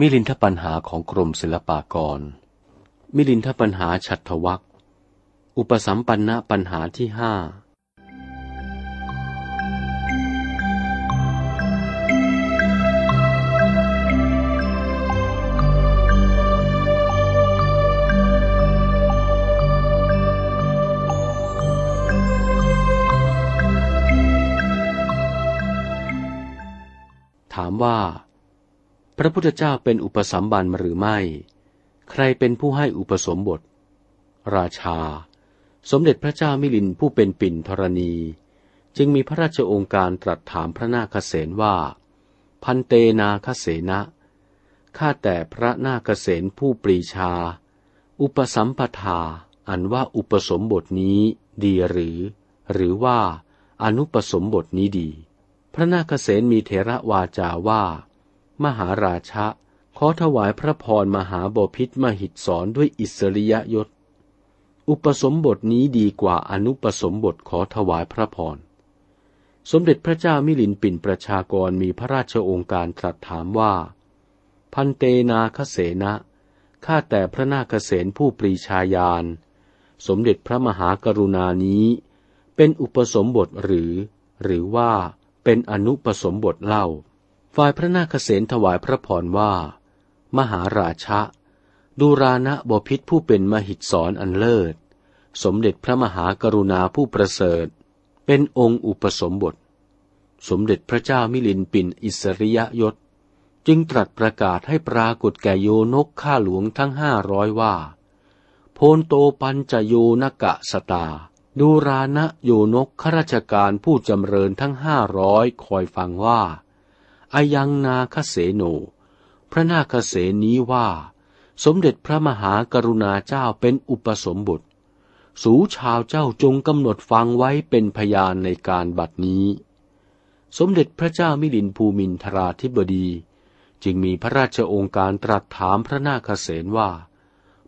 มิลินทปัญหาของกรมศิลปากร มิลินทปัญหาฉัตวักอุปสัมปันนปัญหาที่ห้าถามว่า พระพุทธเจ้าเป็นอุปสัมบันหรือไม่ ใครเป็นผู้ให้อุปสมบท ราชา สมเด็จพระเจ้ามิลินผู้เป็นปิ่นธรณี จึงมีพระราชองค์การตรัสถามพระนาคเษนว่า พันเตนาคเสนะข้าแต่พระนาคเษนผู้ปรีชา อุปสัมปทา อันว่าอุปสมบทนี้ดีหรือ หรือว่าอนุปสมบทนี้ดี พระนาคเษนมีเถระวาจาว่า มหาราชะ ขอถวายพระพรมหาบพิษมหิตสอนด้วยอิสริยยศ อุปสมบทนี้ดีกว่าอนุปสมบทขอถวายพระพร สมเด็จพระเจ้ามิลินปินประชากรมีพระราชองค์การตรัสถามว่า พันเตนาคเสนะข้าแต่พระนาคเษนผู้ปรีชาญาณ สมเด็จพระมหากรุณานี้ เป็นอุปสมบทหรือ หรือว่าเป็นอนุปสมบทเล่า ฝ่ายพระนาคเษนถวายพระพรว่า มหาราชะดูรานะบพิษผู้เป็นมหิตสอนอันเลิศ สมเด็จพระมหากรุณาผู้ประเสริฐ เป็นองค์อุปสมบท สมเด็จพระเจ้ามิลินปินอิสริยยศ จึงตรัสประกาศให้ปรากฏแก่โยนกข้าหลวงทั้งห้าร้อยว่า โพนโตปัญจโยนกะสตา ดูรานะโยนกข้าราชการผู้จำเริญทั้งห้าร้อยคอยฟังว่า อายังนาคเสโน พระนาคเสนี้ว่า สมเด็จพระมหากรุณาเจ้าเป็นอุปสมบท สูชาวเจ้าจงกำหนดฟังไว้เป็นพยานในการบัดนี้ สมเด็จพระเจ้ามิลินภูมินทราธิบดี จึงมีพระราชองค์การตรัสถามพระนาคเสนว่า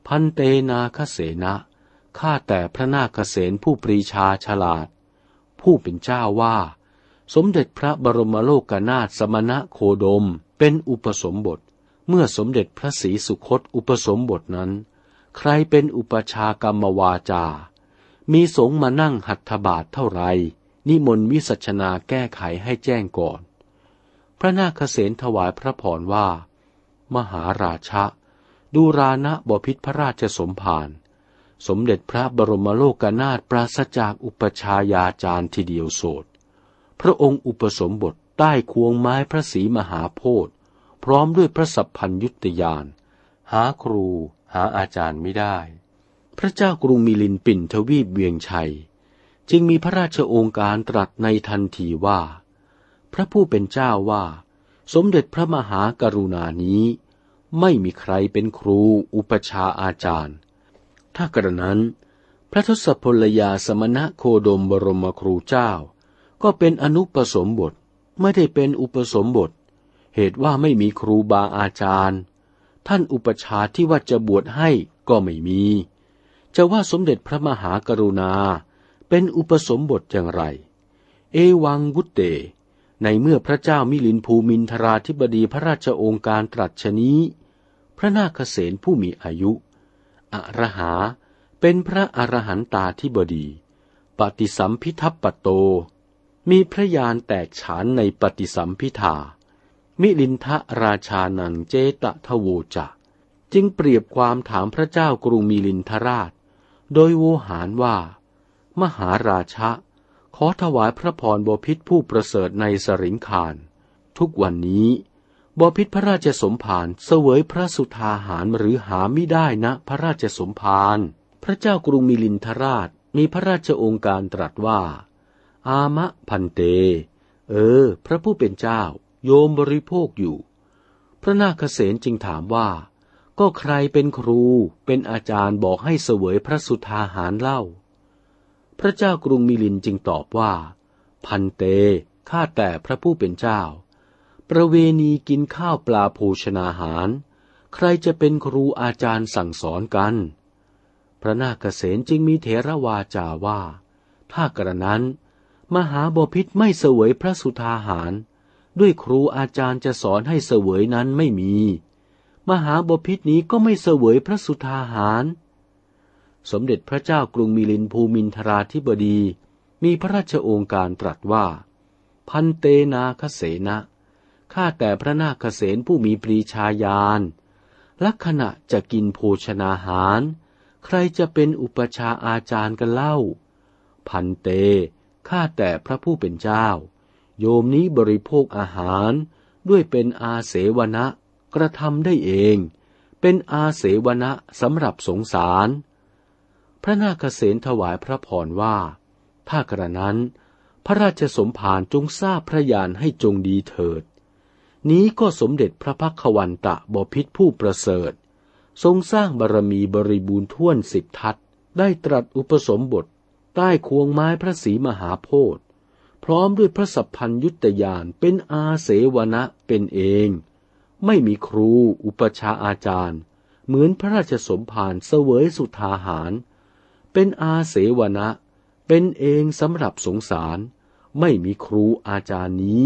พันเตนาคเสนะข้าแต่พระนาคเสนผู้ปรีชาฉลาด ผู้เป็นเจ้าว่า สมเด็จพระบรมโลกนาถสมณะโคดมเป็นอุปสมบท เมื่อสมเด็จพระศรีสุคตอุปสมบทนั้น ใครเป็นอุปชากรรมวาจา มีสงมานั่งหัตถบาทเท่าไร นิมนต์วิสัชนาแก้ไขให้แจ้งก่อน พระนาคเษนถวายพระพรว่า มหาราชะ ดูรานะบพิษพระราชสมภารสมเด็จพระบรมโลกนาถปราศจากอุปชายาจารย์ทีเดียวโสด พระองค์อุปสมบทใต้ควงไม้พระศรีมหาโพธิ์พร้อมด้วยพระสัพพัญยุตยาน หาครูหาอาจารย์ไม่ได้ พระเจ้ากรุงมิลินปินทวีปเวียงชัย จึงมีพระราชโองการตรัสในทันทีว่า พระผู้เป็นเจ้าว่า สมเด็จพระมหากรุณานี้ ไม่มีใครเป็นครูอุปชาอาจารย์ ถ้ากระนั้น พระทศพลยาสมณะโคดมบรมครูเจ้า ก็เป็นอนุปสมบทไม่ได้เป็นอุปสมบท เหตุว่าไม่มีครูบาอาจารย์ ท่านอุปชาที่ว่าจะบวชให้ก็ไม่มี จะว่าสมเด็จพระมหากรุณา เป็นอุปสมบทอย่างไร เอวังวุตเต ในเมื่อพระเจ้ามิลินภูมินทราธิบดีพระราชโองการตรัสชนี้ พระนาคเษนผู้มีอายุอรหาเป็นพระอรหันตาธิบดี ปฏิสัมพิทัปปโต มีพระยานแตกฉานในปฏิสัมพิธา มิลินทะราชานังเจตะทโวจะจึงเปรียบความถามพระเจ้ากรุงมิลินทราช โดยโวหารว่า มหาราชะ ขอถวายพระพรบพิษผู้ประเสริฐในสริงคาร ทุกวันนี้บพิษพระราชสมภารเสวยพระสุธาหารหรือหาไม่ได้นะพระราชสมภาร พระเจ้ากรุงมิลินทราชมีพระราชองค์การตรัสว่า อามะพันเต เออ พระผู้เป็นเจ้า โยมบริโภคอยู่ พระนาคเษนจึงถามว่า ก็ใครเป็นครู เป็นอาจารย์บอกให้เสวยพระสุธาหารเล่า พระเจ้ากรุงมิลินจึงตอบว่า พันเต ข้าแต่พระผู้เป็นเจ้า ประเวณีกินข้าวปลาโภชนาหาร ใครจะเป็นครูอาจารย์สั่งสอนกัน พระนาคเษนจึงมีเถระวาจาว่า ถ้ากระนั้น มหาบพิษไม่เสวยพระสุธาหาร ด้วยครูอาจารย์จะสอนให้เสวยนั้นไม่มี มหาบพิษนี้ก็ไม่เสวยพระสุธาหาร สมเด็จพระเจ้ากรุงมิลินภูมินทราธิบดี มีพระราชโองการตรัสว่า พันเตนาคเสนะข้าแต่พระนาคเสนผู้มีปรีชาญาณลักษณะจะกินโภชนาหาร ใครจะเป็นอุปชาอาจารย์กันเล่า พันเต ข้าแต่พระผู้เป็นเจ้า โยมนี้บริโภคอาหารด้วยเป็นอาเสวนะกระทำได้เอง เป็นอาเสวนะสำหรับสงสาร พระนาคเษนถวายพระพรว่า ถ้ากระนั้น พระราชสมภารจงทราบพระยานให้จงดีเถิด นี้ก็สมเด็จพระพักวันตะบพิษผู้ประเสริฐ ทรงสร้างบารมีบริบูรณ์ท่วนสิบทัศได้ตรัสอุปสมบท ใต้ควงไม้พระศรีมหาโพธิ์พร้อมด้วยพระสัพพัญยุตยานเป็นอาเสวนะเป็นเอง ไม่มีครูอุปชาอาจารย์ เหมือนพระราชสมภารเสวยสุทาหาร เป็นอาเสวนะเป็นเองสำหรับสงสาร ไม่มีครูอาจารย์นี้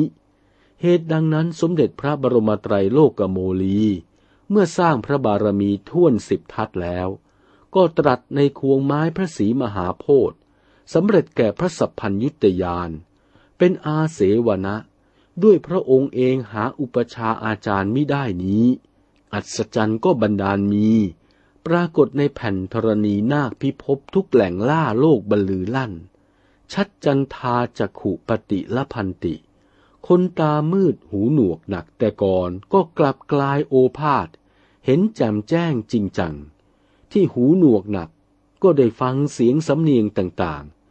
เหตุดังนั้นสมเด็จพระบรมไตรโลกโมลี เมื่อสร้างพระบารมีท่วนสิบทัศแล้ว ก็ตรัสในควงไม้พระศรีมหาโพธิ์ สำเร็จแก่พระสัพพัญยุตยาน เป็นอาเสวนะ ด้วยพระองค์เองหาอุปชาอาจารย์ไม่ได้นี้ อัศจรรย์ก็บันดาลมี ปรากฏในแผ่นธรณีนาคพิภพทุกแหล่งล่าโลกบรรลือลั่น ชัดจันทาจักขุปติละพันติ คนตามืดหูหนวกหนักแต่ก่อนก็กลับกลายโอภาษเห็นแจ่มแจ้งจริงจัง ที่หูหนวกหนักก็ได้ฟังเสียงสำเนียงต่างๆ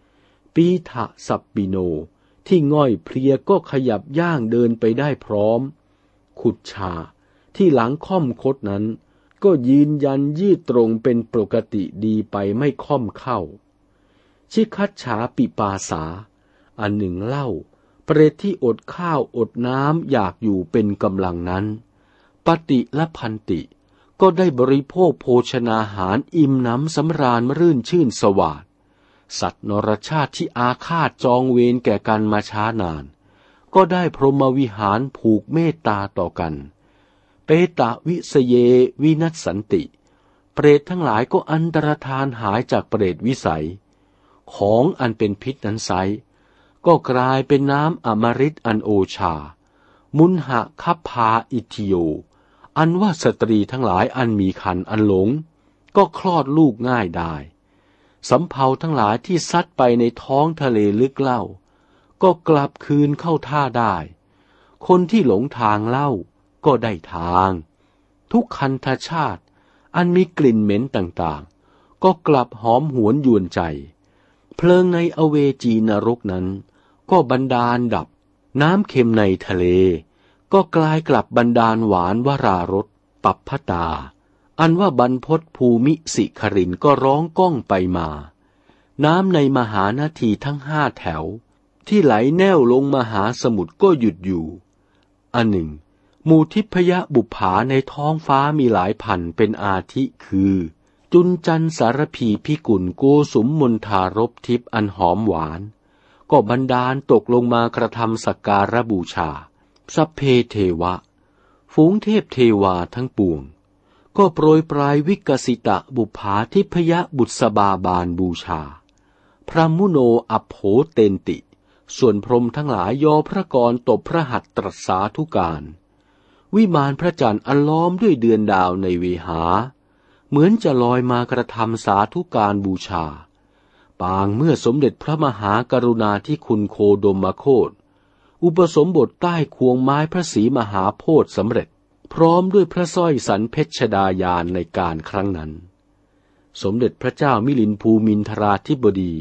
ปีทะสับปิโน ที่ง่อยเพลียก็ขยับย่างเดินไปได้พร้อม ขุดชาที่หลังค่อมคดนั้น ก็ยืนยันยืดตรงเป็นปกติดีไปไม่ค่อมเข้า ชิคัดฉาปิปาสา อันหนึ่งเล่า เปรตที่อดข้าวอดน้ำอยากอยู่เป็นกำลังนั้น ปฏิและพันติก็ได้บริโภคโภชนาหารอิ่มน้ำสำราญรื่นชื่นสวาด สัตว์นรชาติที่อาฆาตจองเวรแก่กันมาช้านาน ก็ได้พรหมวิหารผูกเมตตาต่อกัน เปตะวิสเยวินัสสันติ เปรตทั้งหลายก็อันตรธานหายจากเปรตวิสัย ของอันเป็นพิษนั้นไซก็กลายเป็นน้ำอมฤตอันโอชา มุนหะคับพาอิทิโย อันว่าสตรีทั้งหลายอันมีคันอันหลง ก็คลอดลูกง่ายได้ สำเภาทั้งหลายที่ซัดไปในท้องทะเลลึกเล่า ก็กลับคืนเข้าท่าได้ คนที่หลงทางเล่าก็ได้ทาง ทุกคันธชาติ อันมีกลิ่นเหม็นต่างๆ ก็กลับหอมหวนยวนใจ เพลิงในอเวจีนรกนั้น ก็บันดาลดับ น้ำเค็มในทะเล ก็กลายกลับบันดาลหวานวรารสปับพตา อันว่าบรรพศภูมิสิครินก็ร้องก้องไปมา น้ำในมหานาทีทั้งห้าแถว ที่ไหลแนวลงมหาสมุทรก็หยุดอยู่ อันหนึ่ง มูทิพยบุภาในท้องฟ้ามีหลายพันเป็นอาทิคือ จุนจันสารพีพิกุลโกสุมมนทารบทิพอันหอมหวาน ก็บันดาลตกลงมากระทำสักการบูชา สัพเพเทวะ ฝูงเทพเทวาทั้งปวง ก็โปรยปลายวิกสิตะบุภาทิพยบุษบาบาลบูชา พระมุโนอโภเตนติ ส่วนพรมทั้งหลายยอพระกรตบพระหัตตรัสาธุการ วิมานพระจันทร์อันล้อมด้วยเดือนดาวในเวหา เหมือนจะลอยมากระทำสาธุการบูชา ปางเมื่อสมเด็จพระมหากรุณาธิคุณโคดมโคตอุปสมบทใต้ควงไม้พระศรีมหาโพธิสำเร็จ พร้อมด้วยพระสร้อยสันเพชรดายานในการครั้งนั้น สมเด็จพระเจ้ามิลินภูมินทราธิบดี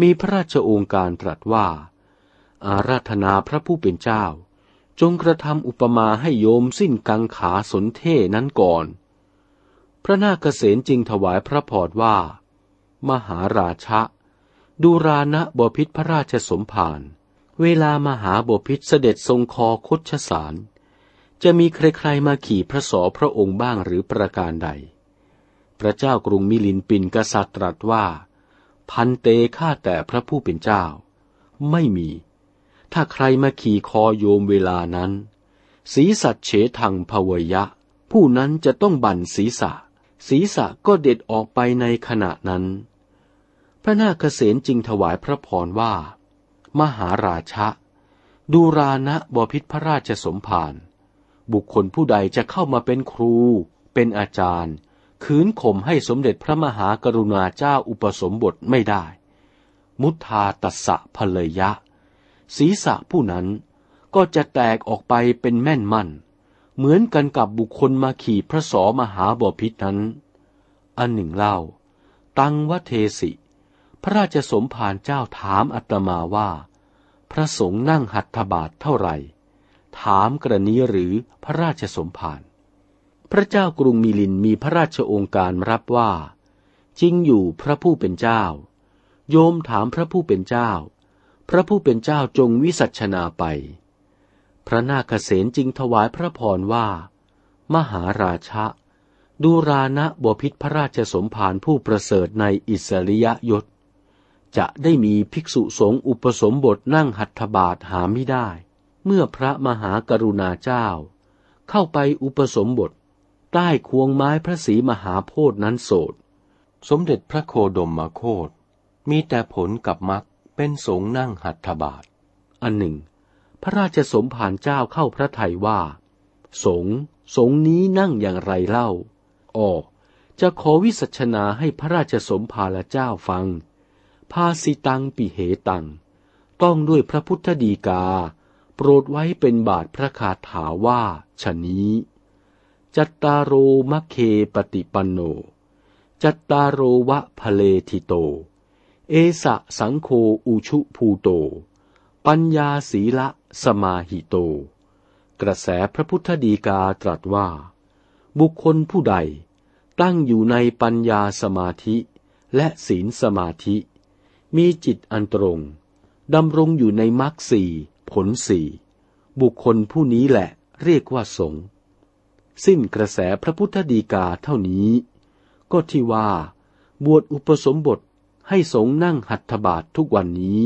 มีพระราชโอการตรัสว่า อาราธนาพระผู้เป็นเจ้า จงกระทำอุปมาให้โยมสิ้นกังขาสนเท่นั้นก่อน พระนาคเษนจึงถวายพระพรว่า มหาราชะดูรานะบพิษพระราชสมภารเวลามหาบพิษเสด็จทรงคอคดชสาร จะมีใครๆมาขี่พระสอพระองค์บ้างหรือประการใด พระเจ้ากรุงมิลินปินกษัตริย์ตรัสว่า พันเตฆ่าแต่พระผู้เป็นเจ้า ไม่มี ถ้าใครมาขี่คอโยมเวลานั้นสีสัตเฉทังภวยะ ผู้นั้นจะต้องบั่นศีรษะ ศีรษะก็เด็ดออกไปในขณะนั้น พระนาคเษนจึงถวายพระพรว่า มหาราชะดูรานะบพิษพระราชสมภาร บุคคลผู้ใดจะเข้ามาเป็นครู เป็นอาจารย์ คืนข่มให้สมเด็จพระมหากรุณาเจ้าอุปสมบทไม่ได้ มุทาตัสสะภเลยะ ศีรษะผู้นั้นก็จะแตกออกไปเป็นแม่นมั่น เหมือนกันกับบุคคลมาขี่พระสอมหาบพิษนั้น อันหนึ่งเล่า ตังวเทสิ พระราชสมภารเจ้าถามอัตมาว่า พระสงฆ์นั่งหัตถบาทเท่าไหร่ ถามกรณีหรือพระราชสมภารพระเจ้ากรุงมิลินมีพระราชองค์การรับว่า จริงอยู่พระผู้เป็นเจ้า โยมถามพระผู้เป็นเจ้า พระผู้เป็นเจ้าจงวิสัชนาไป พระนาคเษนจึงถวายพระพรว่า มหาราชะดูรานะบพิษพระราชสมภารผู้ประเสริฐในอิสริยยศ จะได้มีภิกษุสงฆ์อุปสมบทนั่งหัตถบาทหาไม่ได้ เมื่อพระมหากรุณาเจ้า เข้าไปอุปสมบท ใต้ควงไม้พระศรีมหาโพธินั้นโสด สมเด็จพระโคดมมาโคตมีแต่ผลกับมักเป็นสงนั่งหัตถบาท อันหนึ่ง พระราชสมภารเจ้าเข้าพระทัยว่า สงสงนี้นั่งอย่างไรเล่าอ๋อจะขอวิสัชนาให้พระราชสมภารเจ้าฟัง ภาสิตังปิเหตัง ต้องด้วยพระพุทธดีกา โปรดไว้เป็นบาทพระคาถาว่าฉะนี้จัตตาโรมัคเคปฏิปันโน จัตตาโร จะ ผเล ฐิโต เอสะสังโฆอุชุภูโต ปัญญาสีละสมาหิโต กระแสพระพุทธดีกาตรัสว่า บุคคลผู้ใดตั้งอยู่ในปัญญาสมาธิและศีลสมาธิ มีจิตอันตรงดำรงอยู่ในมรรคสี่ ผลสี่บุคคลผู้นี้แหละเรียกว่าสงฆ์สิ้นกระแสพระพุทธดีกาเท่านี้ ก็ที่ว่าบวชอุปสมบทให้สงนั่งหัตถบาททุกวันนี้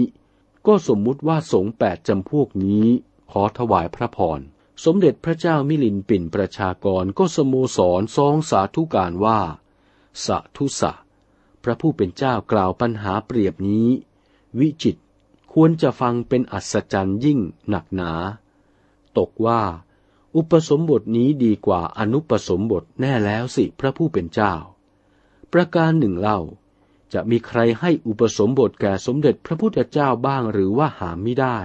ก็สมมุติว่าสงแปดจำพวกนี้ขอถวายพระพร สมเด็จพระเจ้ามิลินปินประชากรก็สโมสรซองสาธุการว่า สะทุสะ พระผู้เป็นเจ้ากล่าวปัญหาเปรียบนี้ วิจิต ควรจะฟังเป็นอัศจรรย์ยิ่งหนักหนา ตกว่า อุปสมบทนี้ดีกว่าอนุปสมบทแน่แล้วสิพระผู้เป็นเจ้า ประการหนึ่งเล่า จะมีใครให้อุปสมบทแก่สมเด็จพระพุทธเจ้าบ้างหรือว่าหาไม่ได้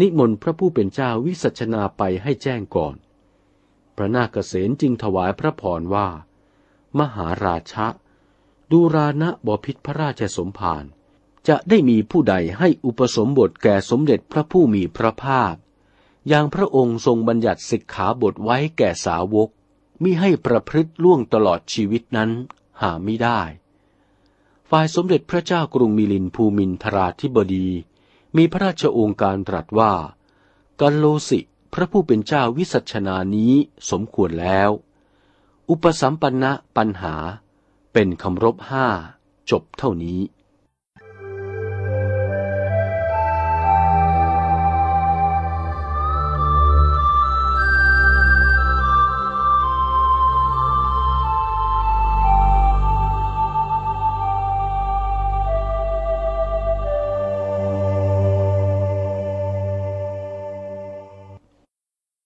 นิมนต์พระผู้เป็นเจ้าวิสัชนาไปให้แจ้งก่อน พระนาคเษนจึงถวายพระพรว่า มหาราชะดูรานะบพิษพระราชสมภาร จะได้มีผู้ใดให้อุปสมบทแก่สมเด็จพระผู้มีพระภาค อย่างพระองค์ทรงบัญญัติสิกขาบทไว้แก่สาวกมิให้ประพฤติล่วงตลอดชีวิตนั้นหาไม่ได้ ฝ่ายสมเด็จพระเจ้ากรุงมิลินภูมินทราธิบดี มีพระราชโองการตรัสว่ากัลโลสิพระผู้เป็นเจ้าวิสัชนานี้สมควรแล้ว อุปสัมปันนะปัญหาเป็นคำรบห้าจบเท่านี้